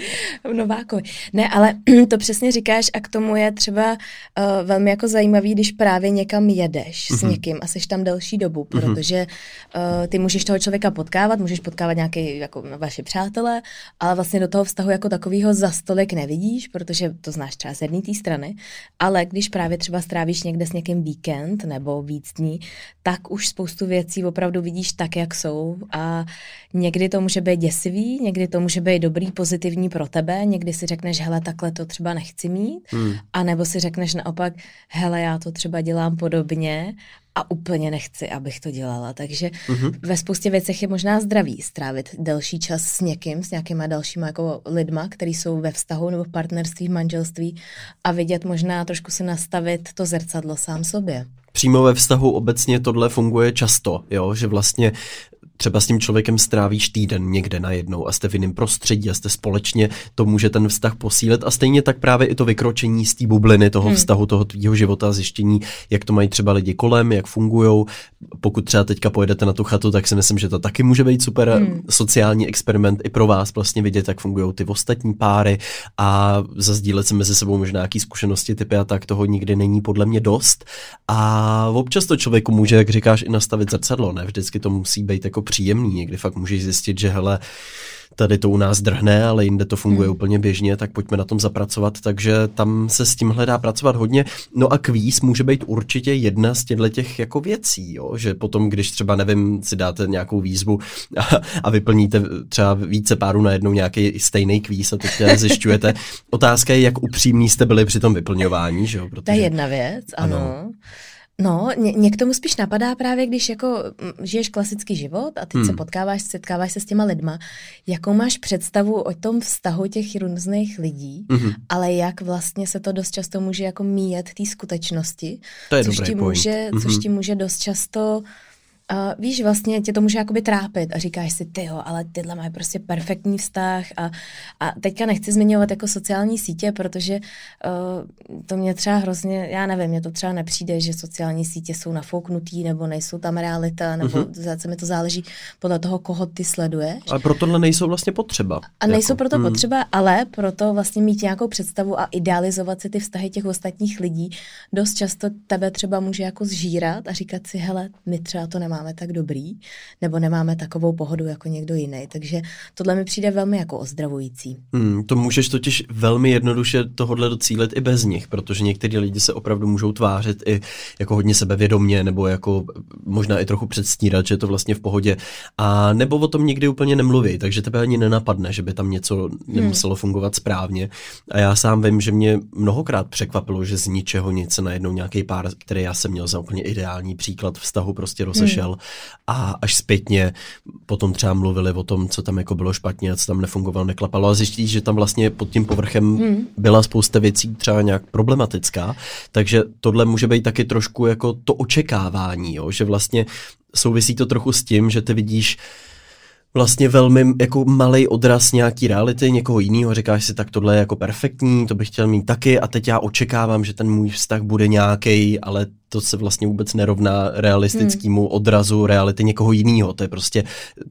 v Novákovi. Ne, ale to přesně říkáš a k tomu je třeba uh, velmi jako zajímavý, když právě někam jedeš mm-hmm. s někým a seš tam delší dobu, protože uh, ty můžeš toho člověka potkávat, můžeš potkávat nějaké jako vaši přátelé, ale vlastně do toho vztahu jako takového za stolik nevidíš, protože to znáš třeba z jedné té strany, ale když právě třeba strávíš někde s někým víkend nebo víc dní, tak už spoustu věcí opravdu vidíš tak, jak jsou. A někdy to může být děsivý, někdy to může být dobrý, pozitivní pro tebe, někdy si řekneš, hele, takhle to třeba nechci mít, Hmm. a nebo si řekneš naopak, hele, já to třeba dělám podobně a úplně nechci, abych to dělala. Takže mm-hmm. ve spoustě věcech je možná zdravý strávit delší čas s někým, s nějakýma dalšíma jako lidma, kteří jsou ve vztahu nebo v partnerství, v manželství a vidět možná trošku si nastavit to zrcadlo sám sobě přímo ve vztahu obecně tohle funguje často, jo? že vlastně třeba s tím člověkem strávíš týden někde najednou a jste v jiném prostředí a jste společně, to může ten vztah posílit a stejně tak právě i to vykročení z té bubliny toho hmm. vztahu, toho tvýho života a zjištění, jak to mají třeba lidi kolem, jak fungují. Pokud třeba teďka pojedete na tu chatu, tak si myslím, že to taky může být super hmm. sociální experiment i pro vás vlastně vidět, jak fungují ty ostatní páry a zazdílet se mezi sebou možná nějaký zkušenosti typy a tak toho nikdy není podle mě dost. A občas to člověku může, jak říkáš, i nastavit zrcadlo, ne? Vždycky to musí být jako příjemný. Někdy fakt můžeš zjistit, že hele, tady to u nás drhne, ale jinde to funguje hmm. úplně běžně, tak pojďme na tom zapracovat, takže tam se s tím hledá pracovat hodně. No a kvíz může být určitě jedna z těchto těch jako věcí, jo? že potom, když třeba, nevím, si dáte nějakou výzvu a, a vyplníte třeba více párů na jednou nějaký stejný kvíz a teď zjišťujete. Otázka je, jak upřímní jste byli při tom vyplňování, že jo? Protože... To je jedna věc, ano. ano. No, ně, mě k tomu spíš napadá právě, když jako žiješ klasický život a teď hmm. se potkáváš, setkáváš se s těma lidma, jakou máš představu o tom vztahu těch různých lidí, hmm. ale jak vlastně se to dost často může jako míjet té skutečnosti, to je což, ti může, hmm. což ti může dost často Uh, víš, vlastně tě to může jakoby trápit a říkáš si, ty jo, ale tyhle mají prostě perfektní vztah a, a teďka nechci zmiňovat jako sociální sítě, protože uh, to mě třeba hrozně, já nevím, mně to třeba nepřijde, že sociální sítě jsou nafouknutý nebo nejsou tam realita, nebo uh-huh. zase mi to záleží podle toho, koho ty sleduješ. Ale pro tohle nejsou vlastně potřeba. A nejsou jako, proto hmm. potřeba, ale proto vlastně mít nějakou představu a idealizovat si ty vztahy těch ostatních lidí dost často tebe třeba může jako zžírat a říkat si, hele, my třeba to nemáme nemáme tak dobrý, nebo nemáme takovou pohodu jako někdo jiný. Takže tohle mi přijde velmi jako ozdravující. Hmm, to můžeš totiž velmi jednoduše tohle docílit i bez nich, protože někteří lidi se opravdu můžou tvářit i jako hodně sebevědomně, nebo jako možná i trochu předstírat, že je to vlastně v pohodě. A nebo o tom nikdy úplně nemluví, takže tebe ani nenapadne, že by tam něco nemuselo hmm. fungovat správně. A já sám vím, že mě mnohokrát překvapilo, že z ničeho nic se najednou nějaký pár, který já jsem měl za úplně ideální příklad vztahu, prostě rozešel. Hmm a až zpětně potom třeba mluvili o tom, co tam jako bylo špatně a co tam nefungovalo, neklapalo a zjistíš, že tam vlastně pod tím povrchem hmm. byla spousta věcí třeba nějak problematická, takže tohle může být taky trošku jako to očekávání, jo? že vlastně souvisí to trochu s tím, že ty vidíš vlastně velmi jako malý odraz nějaký reality, někoho jiného, říkáš si, tak tohle je jako perfektní, to bych chtěl mít taky a teď já očekávám, že ten můj vztah bude nějaký, ale to se vlastně vůbec nerovná realistickému hmm. odrazu reality někoho jiného. To je prostě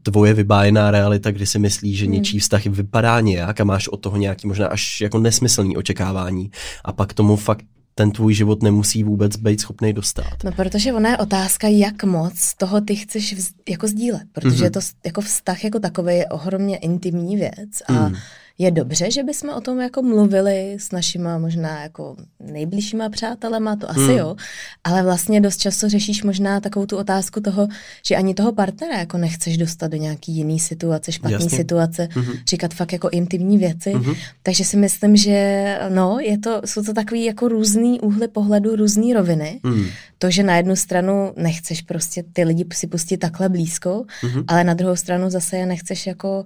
tvoje vybájená realita, kdy si myslíš, že hmm. něčí vztah vypadá nějak a máš od toho nějaký možná až jako nesmyslný očekávání. A pak tomu fakt ten tvůj život nemusí vůbec být schopný dostat. No, protože ona je otázka, jak moc toho ty chceš vz, jako sdílet, protože mm-hmm. to jako vztah jako takový je ohromně intimní věc a mm je dobře, že bychom o tom jako mluvili s našima možná jako nejbližšíma přátelema, to asi hmm. jo, ale vlastně dost často řešíš možná takovou tu otázku toho, že ani toho partnera jako nechceš dostat do nějaký jiný situace, špatný Jasně. situace, hmm. říkat fakt jako intimní věci, hmm. takže si myslím, že no, je to, jsou to takový jako různý úhly pohledu, různý roviny, hmm. to, že na jednu stranu nechceš prostě ty lidi si pustit takhle blízko, hmm. ale na druhou stranu zase je nechceš jako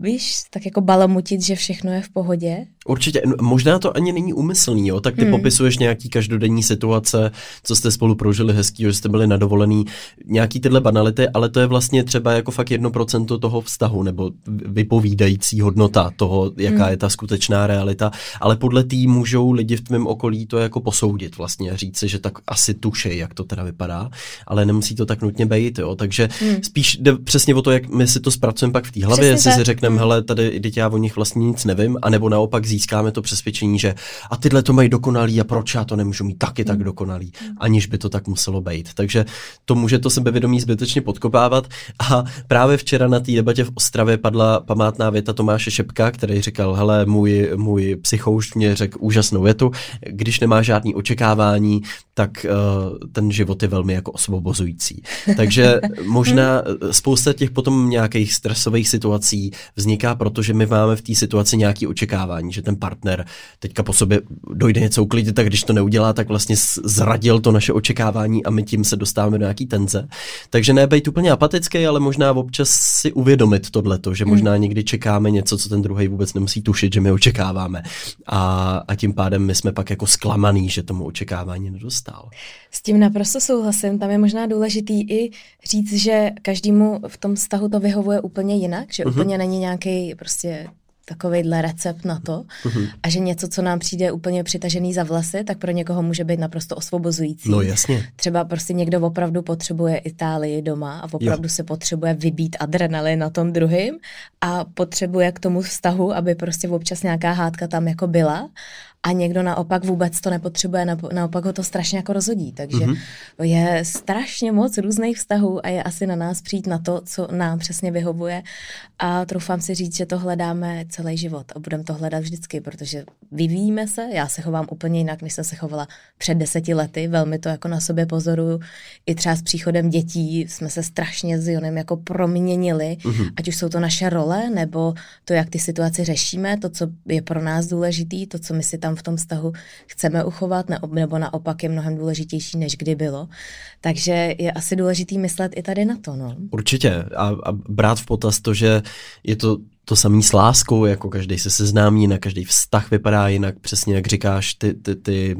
víš, tak jako balamutit, že všechno je v pohodě Určitě, možná to ani není úmyslný, jo? tak ty hmm. popisuješ nějaký každodenní situace, co jste spolu prožili hezký, že jste byli na dovolený, nějaký tyhle banality, ale to je vlastně třeba jako fakt jedno procento toho vztahu, nebo vypovídající hodnota toho, jaká hmm. je ta skutečná realita, ale podle tý můžou lidi v tvém okolí to jako posoudit vlastně, říct si, že tak asi tušej, jak to teda vypadá, ale nemusí to tak nutně být, jo? takže hmm. spíš jde přesně o to, jak my si to zpracujeme pak v té hlavě, jestli si řekneme, hmm. hele, tady dítě já o nich vlastně nic nevím, anebo naopak získáme to přesvědčení, že a tyhle to mají dokonalý a proč já to nemůžu mít taky tak hmm. dokonalý, hmm. aniž by to tak muselo být. Takže to může to sebevědomí zbytečně podkopávat a právě včera na té debatě v Ostravě padla památná věta Tomáše Šepka, který říkal, hele, můj, můj psychouš mě řekl úžasnou větu, když nemá žádný očekávání, tak uh, ten život je velmi jako osvobozující. Takže možná spousta těch potom nějakých stresových situací vzniká, protože my máme v té situaci nějaké očekávání, že že ten partner teďka po sobě dojde něco uklidit, tak když to neudělá, tak vlastně zradil to naše očekávání a my tím se dostáváme do nějaký tenze. Takže ne být úplně apatický, ale možná občas si uvědomit tohleto, že možná hmm. někdy čekáme něco, co ten druhý vůbec nemusí tušit, že my očekáváme. A, a tím pádem my jsme pak jako zklamaný, že tomu očekávání nedostal. S tím naprosto souhlasím. Tam je možná důležitý i říct, že každému v tom vztahu to vyhovuje úplně jinak, že uh-huh. úplně není nějaký prostě takovejhle recept na to uh-huh. a že něco, co nám přijde úplně přitažený za vlasy, tak pro někoho může být naprosto osvobozující. No jasně. Třeba prostě někdo opravdu potřebuje Itálii doma a opravdu jo. se potřebuje vybít adrenalin na tom druhým a potřebuje k tomu vztahu, aby prostě občas nějaká hádka tam jako byla a někdo naopak vůbec to nepotřebuje, naopak ho to strašně jako rozhodí. Takže mm-hmm. je strašně moc různých vztahů a je asi na nás přijít na to, co nám přesně vyhovuje a troufám si říct, že to hledáme celý život a budeme to hledat vždycky, protože vyvíjíme se, já se chovám úplně jinak, než jsem se chovala před deseti lety, velmi to jako na sobě pozoruju. I třeba s příchodem dětí jsme se strašně s Jonem jako proměnili, mm-hmm. ať už jsou to naše role, nebo to, jak ty situaci řešíme, to, co je pro nás důležitý, to, co my si tam tam v tom vztahu chceme uchovat, nebo naopak je mnohem důležitější, než kdy bylo. Takže je asi důležitý myslet i tady na to. No. Určitě a, a brát v potaz to, že je to to samý s láskou, jako každý se seznámí, na každý vztah vypadá jinak, přesně jak říkáš, ty, ty, ty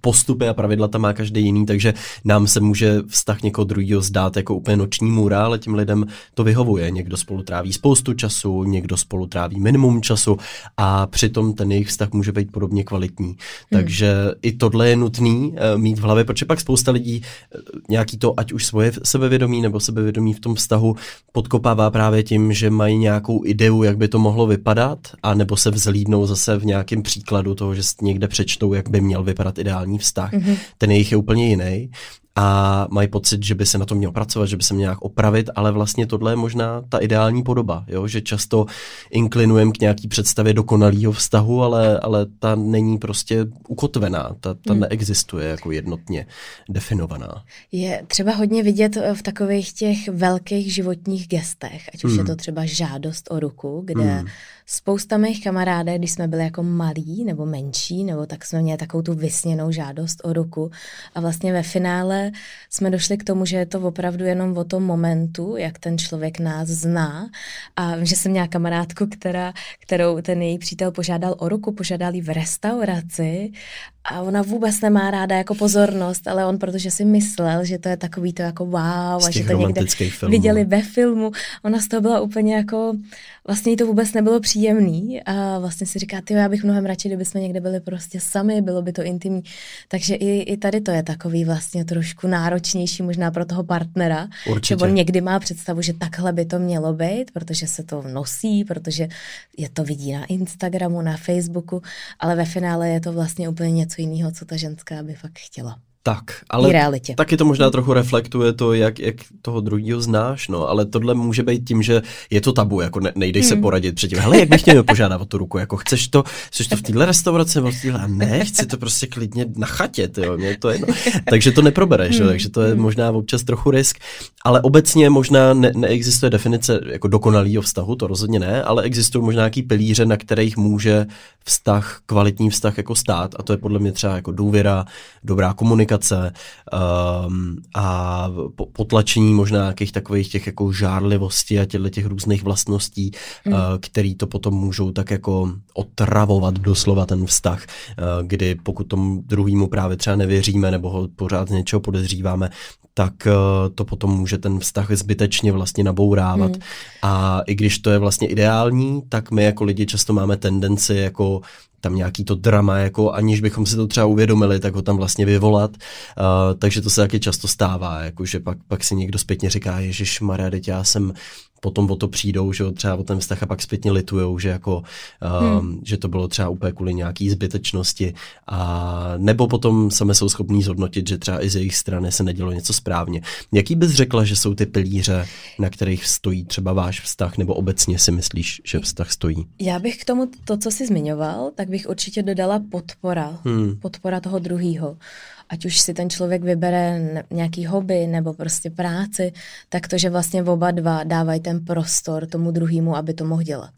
postupy a pravidla tam má každý jiný, takže nám se může vztah někoho druhého zdát jako úplně noční můra, ale těm lidem to vyhovuje. Někdo spolu tráví spoustu času, někdo spolu tráví minimum času a přitom ten jejich vztah může být podobně kvalitní. Hmm. Takže i tohle je nutný uh, mít v hlavě, protože pak spousta lidí uh, nějaký to, ať už svoje sebevědomí nebo sebevědomí v tom vztahu podkopává právě tím, že mají nějakou ideu ideu, jak by to mohlo vypadat, a nebo se vzlídnou zase v nějakém příkladu toho, že někde přečtou, jak by měl vypadat ideální vztah. Mm-hmm. Ten jejich je úplně jiný a mají pocit, že by se na to měl pracovat, že by se měl nějak opravit, ale vlastně tohle je možná ta ideální podoba, jo? že často inklinujeme k nějaký představě dokonalého vztahu, ale, ale ta není prostě ukotvená, ta, ta hmm. neexistuje jako jednotně definovaná. Je třeba hodně vidět eh, v takových těch velkých životních gestech, ať už hmm. je to třeba žádost o ruku, kde hmm Spousta mých kamarádek, když jsme byli jako malí nebo menší, nebo tak jsme měli takovou tu vysněnou žádost o ruku. A vlastně ve finále jsme došli k tomu, že je to opravdu jenom o tom momentu, jak ten člověk nás zná. A že jsem měla kamarádku, která, kterou ten její přítel požádal o ruku, požádal ji v restauraci a ona vůbec nemá ráda jako pozornost, ale on, protože si myslel, že to je takový to jako wow a že to někde filmů. viděli ve filmu, ona z toho byla úplně jako, vlastně jí to vůbec nebylo příjemný a vlastně si říká, ty já bych mnohem radši, kdyby jsme někde byli prostě sami, bylo by to intimní. Takže i, i tady to je takový vlastně trošku náročnější možná pro toho partnera, Určitě. že on někdy má představu, že takhle by to mělo být, protože se to nosí, protože je to vidí na Instagramu, na Facebooku, ale ve finále je to vlastně úplně něco něco jiného, co ta ženská by fakt chtěla. Tak, ale realitě. taky to možná trochu reflektuje to, jak, jak toho druhého znáš, no, ale tohle může být tím, že je to tabu, jako ne, nejdeš hmm. se poradit předtím. Hele, jak bych chtěl požádat o tu ruku, jako chceš to, chceš to v téhle restauraci v téhle, a ne, chci to prostě klidně na chatě, tyjo, mě to je, no. takže to neprobereš, hmm. takže to je možná občas trochu risk, ale obecně možná ne, neexistuje definice jako dokonalého vztahu, to rozhodně ne, ale existují možná nějaký pilíře, na kterých může vztah, kvalitní vztah jako stát a to je podle mě třeba jako důvěra, dobrá komunikace um, a potlačení možná nějakých takových těch jako žárlivosti a těchto těch různých vlastností, mm. uh, který to potom můžou tak jako otravovat doslova ten vztah, uh, kdy pokud tomu druhému právě třeba nevěříme nebo ho pořád z něčeho podezříváme, tak uh, to potom může ten vztah zbytečně vlastně nabourávat. Hmm. A i když to je vlastně ideální, tak my jako lidi často máme tendenci jako tam nějaký to drama, jako aniž bychom si to třeba uvědomili, tak ho tam vlastně vyvolat. Uh, takže to se taky často stává, jako že pak, pak si někdo zpětně říká, Ježíš Maria, teď já jsem potom o to přijdou, že třeba o ten vztah a pak zpětně litujou, že jako, um, hmm. že to bylo třeba úplně kvůli nějaký zbytečnosti a nebo potom sami jsou schopní zhodnotit, že třeba i z jejich strany se nedělo něco správně. Jaký bys řekla, že jsou ty pilíře, na kterých stojí třeba váš vztah, nebo obecně si myslíš, že vztah stojí? Já bych k tomu to, co jsi zmiňoval, tak bych určitě dodala podpora. Hmm. Podpora toho druhého ať už si ten člověk vybere nějaký hobby nebo prostě práci, tak to, že vlastně oba dva dávají ten prostor tomu druhému, aby to mohl dělat.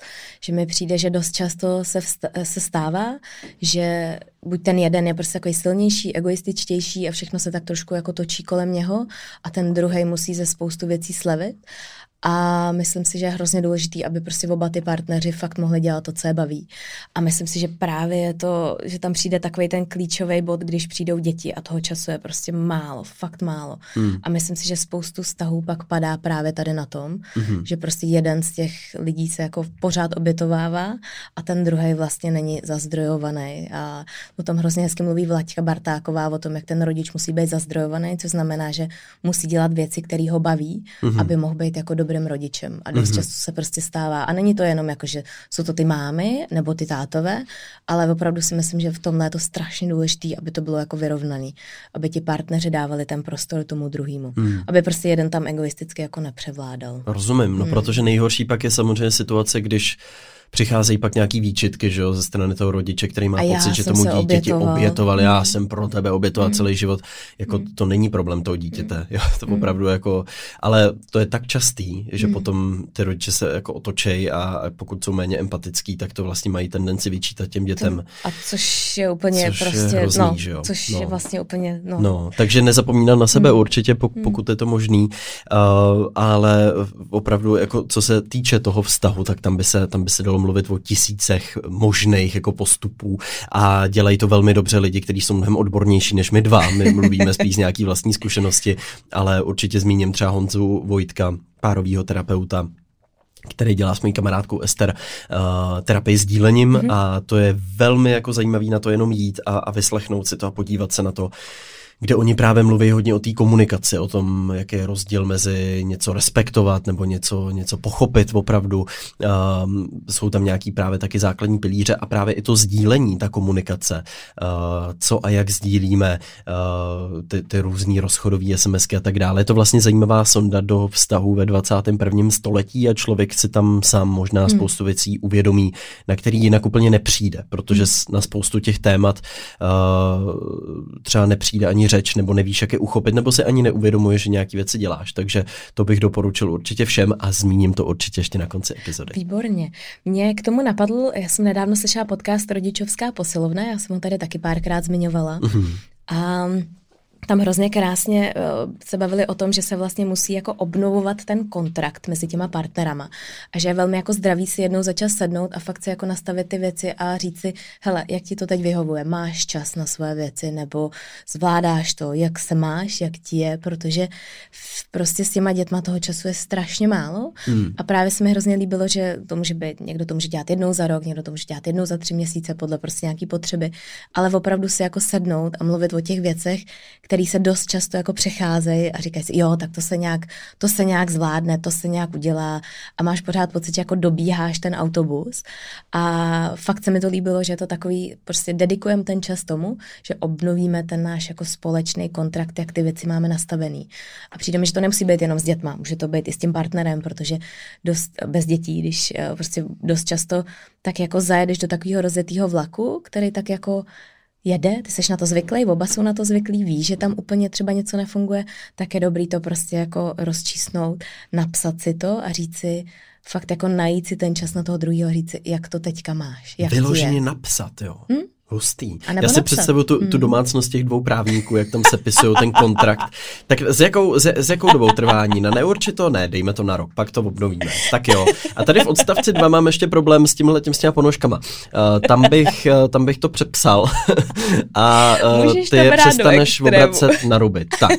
Že mi přijde, že dost často se, vsta- se stává, že buď ten jeden je prostě takový silnější, egoističtější a všechno se tak trošku jako točí kolem něho a ten druhý musí ze spoustu věcí slevit a myslím si, že je hrozně důležitý, aby prostě oba ty partneři fakt mohli dělat to, co je baví. A myslím si, že právě je to, že tam přijde takový ten klíčový bod, když přijdou děti a toho času je prostě málo, fakt málo. Hmm. A myslím si, že spoustu vztahů pak padá právě tady na tom, hmm. že prostě jeden z těch lidí se jako pořád obětovává a ten druhý vlastně není zazdrojovaný. A o tom hrozně hezky mluví Vlaďka Bartáková o tom, jak ten rodič musí být zazdrojovaný, což znamená, že musí dělat věci, které ho baví, hmm. aby mohl být jako dobrý dobrým rodičem. A dost mm-hmm. často se prostě stává. A není to jenom jako, že jsou to ty mámy nebo ty tátové, ale opravdu si myslím, že v tomhle je to strašně důležité, aby to bylo jako vyrovnaný. Aby ti partneři dávali ten prostor tomu druhému. Mm. Aby prostě jeden tam egoisticky jako nepřevládal. Rozumím, no mm. protože nejhorší pak je samozřejmě situace, když přicházejí pak nějaký výčitky, že jo, ze strany toho rodiče, který má pocit, že tomu dítěti obětoval, obětoval já mm. jsem pro tebe obětoval mm. celý život. Jako mm. to není problém toho dítěte, mm. jo, to mm. opravdu jako, ale to je tak častý, že mm. potom ty rodiče se jako otočej a pokud jsou méně empatický, tak to vlastně mají tendenci vyčítat těm dětem. A což je úplně což prostě, je hrozný, no, že jo? což no. je vlastně úplně, no. no. takže nezapomínat na sebe mm. určitě, pok- mm. pokud je to možný, uh, ale opravdu jako co se týče toho vztahu, tak tam by se, tam by se dalo mluvit o tisícech možných jako postupů a dělají to velmi dobře lidi, kteří jsou mnohem odbornější než my dva. My mluvíme spíš z nějaký vlastní zkušenosti, ale určitě zmíním třeba Honzu Vojtka, párovýho terapeuta, který dělá s mojí kamarádkou Ester uh, terapii s dílením mm-hmm. a to je velmi jako zajímavý na to jenom jít a, a vyslechnout si to a podívat se na to, kde oni právě mluví hodně o té komunikaci, o tom, jaký je rozdíl mezi něco respektovat nebo něco, něco pochopit opravdu. Um, jsou tam nějaký právě taky základní pilíře a právě i to sdílení, ta komunikace, uh, co a jak sdílíme, uh, ty, ty různý rozchodové SMSky a tak dále. Je to vlastně zajímavá sonda do vztahu ve 21. století a člověk si tam sám možná hmm. spoustu věcí uvědomí, na který jinak úplně nepřijde, protože hmm. na spoustu těch témat uh, třeba nepřijde ani řeč, nebo nevíš, jak je uchopit, nebo si ani neuvědomuješ, že nějaký věci děláš. Takže to bych doporučil určitě všem a zmíním to určitě ještě na konci epizody. Výborně. Mě k tomu napadl, já jsem nedávno slyšela podcast Rodičovská posilovna, já jsem ho tady taky párkrát zmiňovala. Mm-hmm. A tam hrozně krásně uh, se bavili o tom, že se vlastně musí jako obnovovat ten kontrakt mezi těma partnerama a že je velmi jako zdravý si jednou za čas sednout a fakt si jako nastavit ty věci a říct si, hele, jak ti to teď vyhovuje, máš čas na svoje věci nebo zvládáš to, jak se máš, jak ti je, protože prostě s těma dětma toho času je strašně málo hmm. a právě se mi hrozně líbilo, že to může být, někdo to může dělat jednou za rok, někdo to může dělat jednou za tři měsíce podle prostě nějaký potřeby, ale opravdu si jako sednout a mluvit o těch věcech, který se dost často jako přecházejí a říkají si, jo, tak to se nějak, to se nějak zvládne, to se nějak udělá a máš pořád pocit, že jako dobíháš ten autobus a fakt se mi to líbilo, že je to takový, prostě dedikujeme ten čas tomu, že obnovíme ten náš jako společný kontrakt, jak ty věci máme nastavený. A přijde mi, že to nemusí být jenom s dětma, může to být i s tím partnerem, protože dost bez dětí, když eh, prostě dost často tak jako zajedeš do takového rozjetého vlaku, který tak jako jede, ty jsi na to zvyklý, oba jsou na to zvyklí, ví, že tam úplně třeba něco nefunguje, tak je dobrý to prostě jako rozčísnout, napsat si to a říct si, fakt jako najít si ten čas na toho druhého říct si, jak to teďka máš. Jak Vyloženě napsat, jo. Hm? Hustý. Já si představuju tu, tu hmm. domácnost těch dvou právníků, jak tam se pisují ten kontrakt. Tak s jakou, s, s jakou dobou trvání? Na neurčito? Ne, dejme to na rok, pak to obnovíme. Tak jo. A tady v odstavci dva mám ještě problém s tímhle tím s těma ponožkama. Uh, tam, bych, uh, tam bych to přepsal. a uh, ty je přestaneš obracet na ruby. Tak.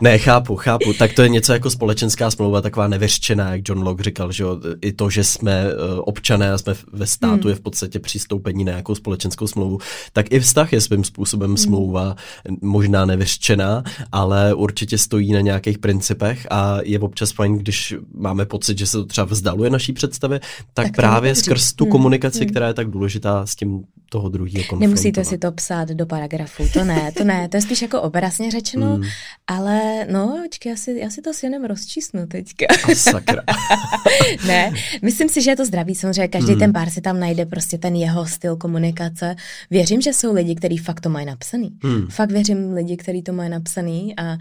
Ne, chápu, chápu. Tak to je něco jako společenská smlouva, taková nevyřčená, jak John Locke říkal, že jo, i to, že jsme občané a jsme ve státu, hmm. je v podstatě přistoupení na nějakou společenskou smlouvu tak i vztah je svým způsobem hmm. smlouva, možná nevyřčená, ale určitě stojí na nějakých principech a je občas fajn, když máme pocit, že se to třeba vzdaluje naší představy, tak, tak právě skrz tu hmm. komunikaci, hmm. která je tak důležitá s tím toho druhého Nemusíte si to psát do paragrafu, to ne, to ne, to je spíš jako obrazně řečeno, hmm. ale no, očkej, já si, já si to si jenom rozčísnu teďka. A sakra. ne, myslím si, že je to zdravý, samozřejmě každý hmm. ten pár si tam najde prostě ten jeho styl komunikace, v věřím, že jsou lidi, kteří fakt to mají napsaný. Hmm. Fakt věřím lidi, kteří to mají napsaný a uh,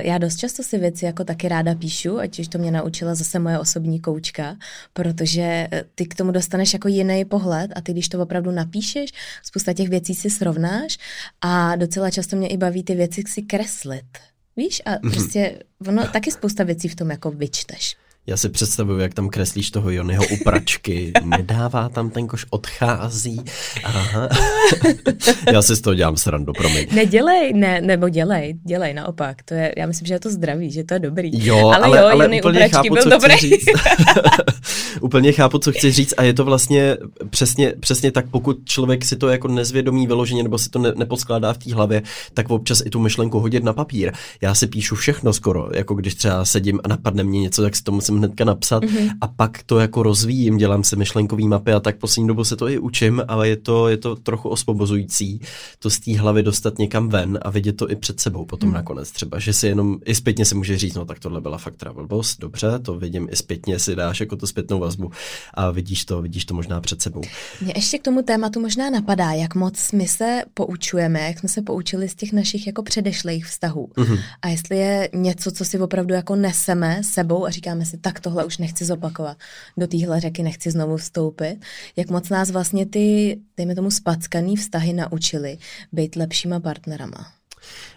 já dost často si věci jako taky ráda píšu, ať už to mě naučila zase moje osobní koučka, protože eh, ty k tomu dostaneš jako jiný pohled a ty, když to opravdu napíšeš, spousta těch věcí si srovnáš a docela často mě i baví ty věci si kreslit. Víš, a mhm. prostě ono taky spousta věcí v tom jako vyčteš. Já si představuju, jak tam kreslíš toho Jonyho u pračky. Nedává tam ten koš, odchází. Aha. já si z toho dělám srandu, promiň. Nedělej, ne, nebo dělej, dělej naopak. To je, já myslím, že je to zdravý, že to je dobrý. Jo, ale, ale, jo, ale Jony úplně u pračky chápu, byl dobrý. Říct. úplně chápu, co chci říct a je to vlastně přesně, přesně tak, pokud člověk si to jako nezvědomí vyloženě nebo si to ne, nepodskládá v té hlavě, tak občas i tu myšlenku hodit na papír. Já si píšu všechno skoro, jako když třeba sedím a napadne mě něco, tak si to musím musím hnedka napsat mm-hmm. a pak to jako rozvíjím, dělám si myšlenkový mapy a tak poslední dobu se to i učím, ale je to, je to trochu osvobozující to z té hlavy dostat někam ven a vidět to i před sebou potom mm. nakonec třeba, že si jenom i zpětně si může říct, no tak tohle byla fakt travel boss, dobře, to vidím i zpětně, si dáš jako tu zpětnou vazbu a vidíš to, vidíš to možná před sebou. Mě ještě k tomu tématu možná napadá, jak moc my se poučujeme, jak jsme se poučili z těch našich jako předešlých vztahů. Mm-hmm. A jestli je něco, co si opravdu jako neseme sebou a říkáme si, tak tohle už nechci zopakovat, do téhle řeky nechci znovu vstoupit, jak moc nás vlastně ty, dejme tomu, spackaný vztahy naučili být lepšíma partnerama.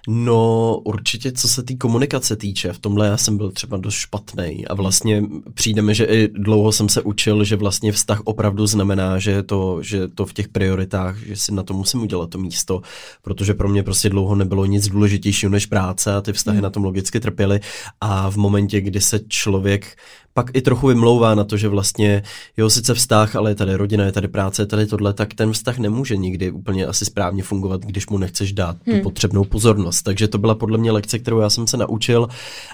No určitě, co se té komunikace týče, v tomhle já jsem byl třeba dost špatný a vlastně přijde mi, že i dlouho jsem se učil, že vlastně vztah opravdu znamená, že to, že to v těch prioritách, že si na to musím udělat to místo, protože pro mě prostě dlouho nebylo nic důležitějšího než práce a ty vztahy hmm. na tom logicky trpěly a v momentě, kdy se člověk pak i trochu vymlouvá na to, že vlastně jo, sice vztah, ale je tady rodina, je tady práce, je tady tohle, tak ten vztah nemůže nikdy úplně asi správně fungovat, když mu nechceš dát hmm. tu potřebnou pozornost. Takže to byla podle mě lekce, kterou já jsem se naučil.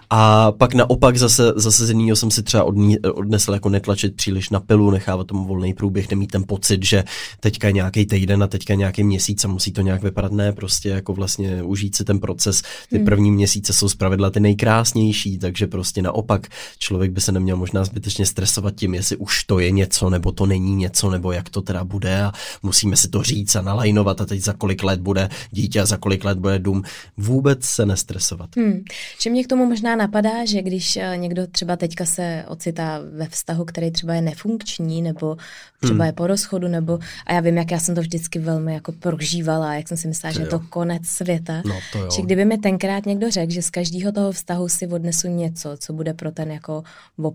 A pak naopak zase, zase z jiného jsem si třeba odní, odnesl jako netlačit příliš na pilu, nechávat tomu volný průběh, nemít ten pocit, že teďka je nějaký týden a teďka nějaký měsíc a musí to nějak vypadat. Ne, prostě jako vlastně užít si ten proces. Ty hmm. první měsíce jsou zpravidla ty nejkrásnější, takže prostě naopak člověk by se neměl neměl možná zbytečně stresovat tím, jestli už to je něco, nebo to není něco, nebo jak to teda bude a musíme si to říct a nalajnovat a teď za kolik let bude dítě a za kolik let bude dům. Vůbec se nestresovat. Hmm. Že mě k tomu možná napadá, že když eh, někdo třeba teďka se ocitá ve vztahu, který třeba je nefunkční, nebo třeba hmm. je po rozchodu, nebo a já vím, jak já jsem to vždycky velmi jako prožívala, jak jsem si myslela, to že je to konec světa. No, to jo. Že kdyby mi tenkrát někdo řekl, že z každého toho vztahu si odnesu něco, co bude pro ten jako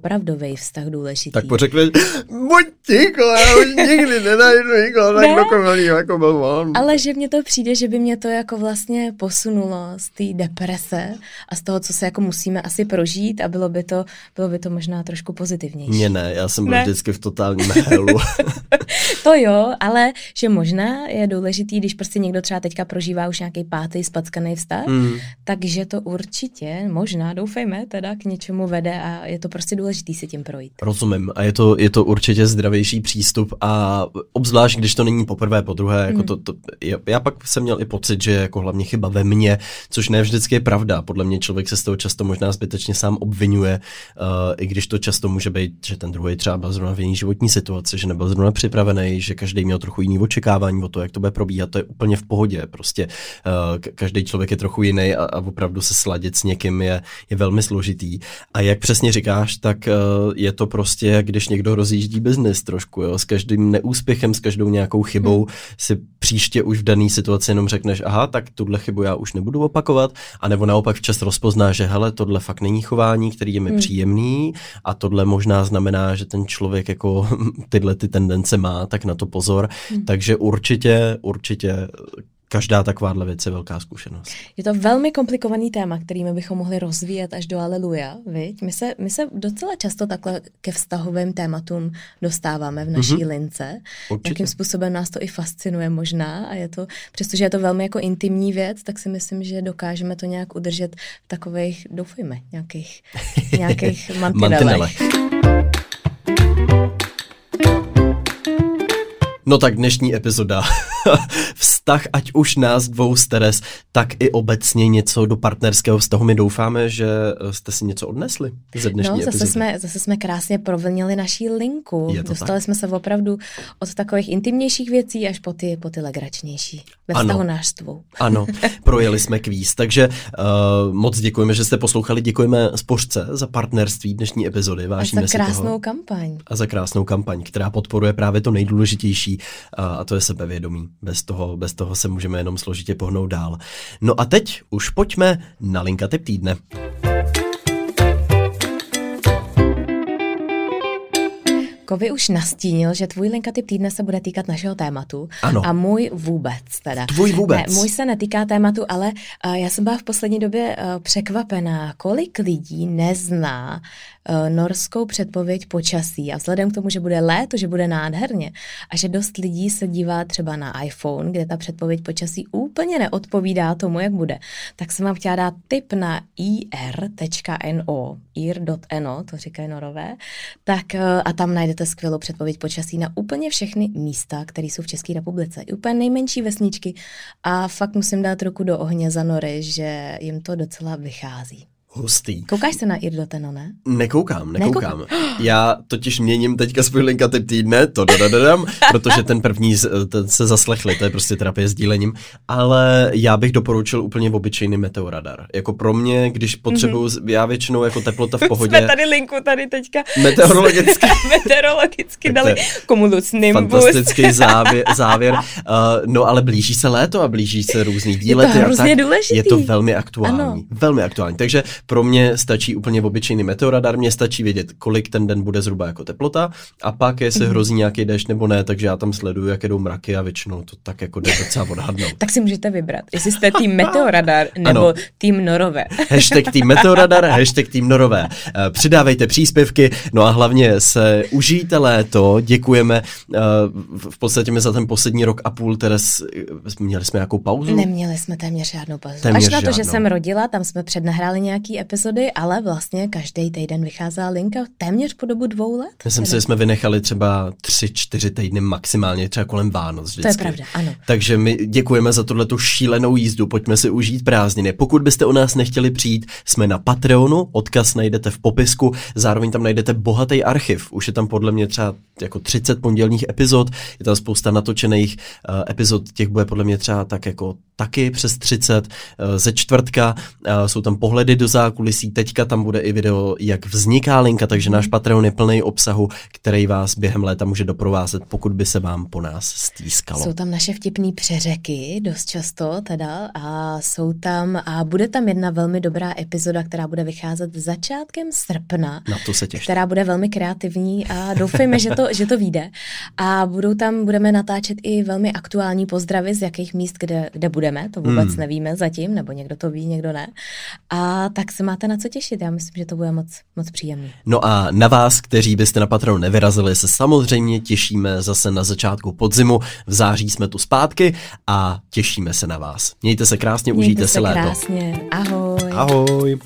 opravdový vztah důležitý. Tak pořekli, buď ticho, já už nikdy nenajdu nikoho tak ne, dokonalýho, jako byl on. Ale že mně to přijde, že by mě to jako vlastně posunulo z té deprese a z toho, co se jako musíme asi prožít a bylo by to, bylo by to možná trošku pozitivnější. Mně ne, já jsem byl ne. vždycky v totálním helu. to jo, ale že možná je důležitý, když prostě někdo třeba teďka prožívá už nějaký pátý spackaný vztah, mm. takže to určitě, možná, doufejme, teda k něčemu vede a je to prostě důležitý si tím projít. Rozumím a je to, je to určitě zdravější přístup a obzvlášť, když to není poprvé, po druhé, jako mm. to, to, já pak jsem měl i pocit, že jako hlavně chyba ve mně, což ne vždycky je pravda. Podle mě člověk se z toho často možná zbytečně sám obvinuje, uh, i když to často může být, že ten druhý třeba byl zrovna v jiný životní situaci, že nebyl zrovna připravený, že každý měl trochu jiný očekávání o to, jak to bude probíhat, to je úplně v pohodě. Prostě uh, každý člověk je trochu jiný a, a opravdu se sladit s někým je, je velmi složitý. A jak přesně říkáš, tak uh, je to prostě, když někdo rozjíždí biznis trošku, jo, s každým neúspěchem, s každou nějakou chybou hmm. si příště už v dané situaci jenom řekneš, aha, tak tuhle chybu já už nebudu opakovat, anebo naopak včas rozpozná, že hele, tohle fakt není chování, který je mi hmm. příjemný a tohle možná znamená, že ten člověk jako tyhle ty tendence má, tak na to pozor. Hmm. Takže určitě, určitě každá takováhle věc je velká zkušenost. Je to velmi komplikovaný téma, kterými bychom mohli rozvíjet až do aleluja, viď? My se, my se docela často takhle ke vztahovým tématům dostáváme v naší mm-hmm. lince. Určitě. Jakým způsobem nás to i fascinuje možná a je to, přestože je to velmi jako intimní věc, tak si myslím, že dokážeme to nějak udržet v takových, doufejme, nějakých, nějakých mantinelech. No tak dnešní epizoda vztah, ať už nás dvou s Teres, tak i obecně něco do partnerského vztahu. My doufáme, že jste si něco odnesli ze dnešní No, zase epizody. jsme, zase jsme krásně provlnili naší linku. Dostali tak. jsme se opravdu od takových intimnějších věcí až po ty, po ty legračnější. Ve Ano. vztahu náš s tvou. Ano, projeli jsme kvíz, takže uh, moc děkujeme, že jste poslouchali, děkujeme Spořce za partnerství dnešní epizody, A vážíme za si krásnou toho. kampaň. A za krásnou kampaň, která podporuje právě to nejdůležitější a, to je sebevědomí. Bez toho, bez toho se můžeme jenom složitě pohnout dál. No a teď už pojďme na linka tip týdne. Kovy už nastínil, že tvůj linka typ týdne se bude týkat našeho tématu. Ano. A můj vůbec teda. Tvůj vůbec. Ne, můj se netýká tématu, ale uh, já jsem byla v poslední době uh, překvapená, kolik lidí nezná uh, norskou předpověď počasí. A vzhledem k tomu, že bude léto, že bude nádherně a že dost lidí se dívá třeba na iPhone, kde ta předpověď počasí úplně neodpovídá tomu, jak bude, tak jsem vám chtěla dát tip na ir.no, ir.no, to říkají norové, tak uh, a tam najdete skvělou předpověď počasí na úplně všechny místa, které jsou v České republice. I úplně nejmenší vesničky a fakt musím dát ruku do ohně za nory, že jim to docela vychází. Hustý. Koukáš se na ir.no, ne? Nekoukám, nekoukám. Nekoukám. Já totiž měním teďka svůj linka typ týdne, to dadadadam, protože ten první z- ten se zaslechli, to je prostě terapie s dílením, ale já bych doporučil úplně obyčejný meteoradar. Jako pro mě, když potřebuju, mm-hmm. já většinou jako teplota v pohodě, Jsme tady linku tady teďka meteorologicky meteorologicky dali To je cumulus nimbus. fantastický závěr, závěr. Uh, no ale blíží se léto a blíží se různý výlety. a hrozně tak. důležitý. Je to velmi aktuální. Ano. Velmi aktuální. Takže pro mě stačí úplně obyčejný meteoradar, mě stačí vědět, kolik ten den bude zhruba jako teplota a pak jestli Mhm. mm. hrozí nějaký déšť nebo ne, takže já tam sleduju, jak jedou mraky a většinou to tak jako jde docela odhadnout. Tak si můžete vybrat, jestli jste tým Meteoradar nebo Ano. tým Norové. Hashtag tým Meteoradar, hashtag tým Norové. Eh, Přidávejte příspěvky, no a hlavně se užijte léto, děkujeme. eh, v- podstatě my za ten poslední rok a půl, Teres, eh, měli jsme nějakou pauzu? Neměli jsme téměř žádnou pauzu. Téměř Až na to, že žádnou. jsem rodila, tam jsme přednahráli nějaký epizody, ale vlastně každý týden vycházela linka téměř po dobu dvou let. Myslím si, že jsme vynechali třeba tři, čtyři týdny maximálně, třeba kolem Vánoc vždycky. To je pravda, ano. Takže my děkujeme za tuhle tu šílenou jízdu, pojďme si užít prázdniny. Pokud byste o nás nechtěli přijít, jsme na Patreonu, odkaz najdete v popisku, zároveň tam najdete bohatý archiv. Už je tam podle mě třeba jako 30 pondělních epizod, je tam spousta natočených uh, epizod, těch bude podle mě třeba tak jako taky přes 30 uh, ze čtvrtka, uh, jsou tam pohledy do zákulisí, teďka tam bude i video, jak vzniká linka, takže náš Patreon je plný obsahu, který vás během léta může doprovázet, pokud by se vám po nás stýskalo. Jsou tam naše vtipné přeřeky, dost často teda, a jsou tam, a bude tam jedna velmi dobrá epizoda, která bude vycházet začátkem srpna, Na to se těšte. která bude velmi kreativní a doufejme, že to, že to vyjde. A budou tam, budeme natáčet i velmi aktuální pozdravy z jakých míst, kde, kde budeme, to vůbec Hmm. nevíme zatím, nebo někdo to ví, někdo ne. A tak se máte na co těšit, já myslím, že to bude moc, moc příjemný. No a na vás, kteří byste na Patreon nevyrazili, se samozřejmě těšíme zase na začátku podzimu. V září jsme tu zpátky a těšíme se na vás. Mějte se krásně, Mějte užijte se si léto. krásně, ahoj. Ahoj.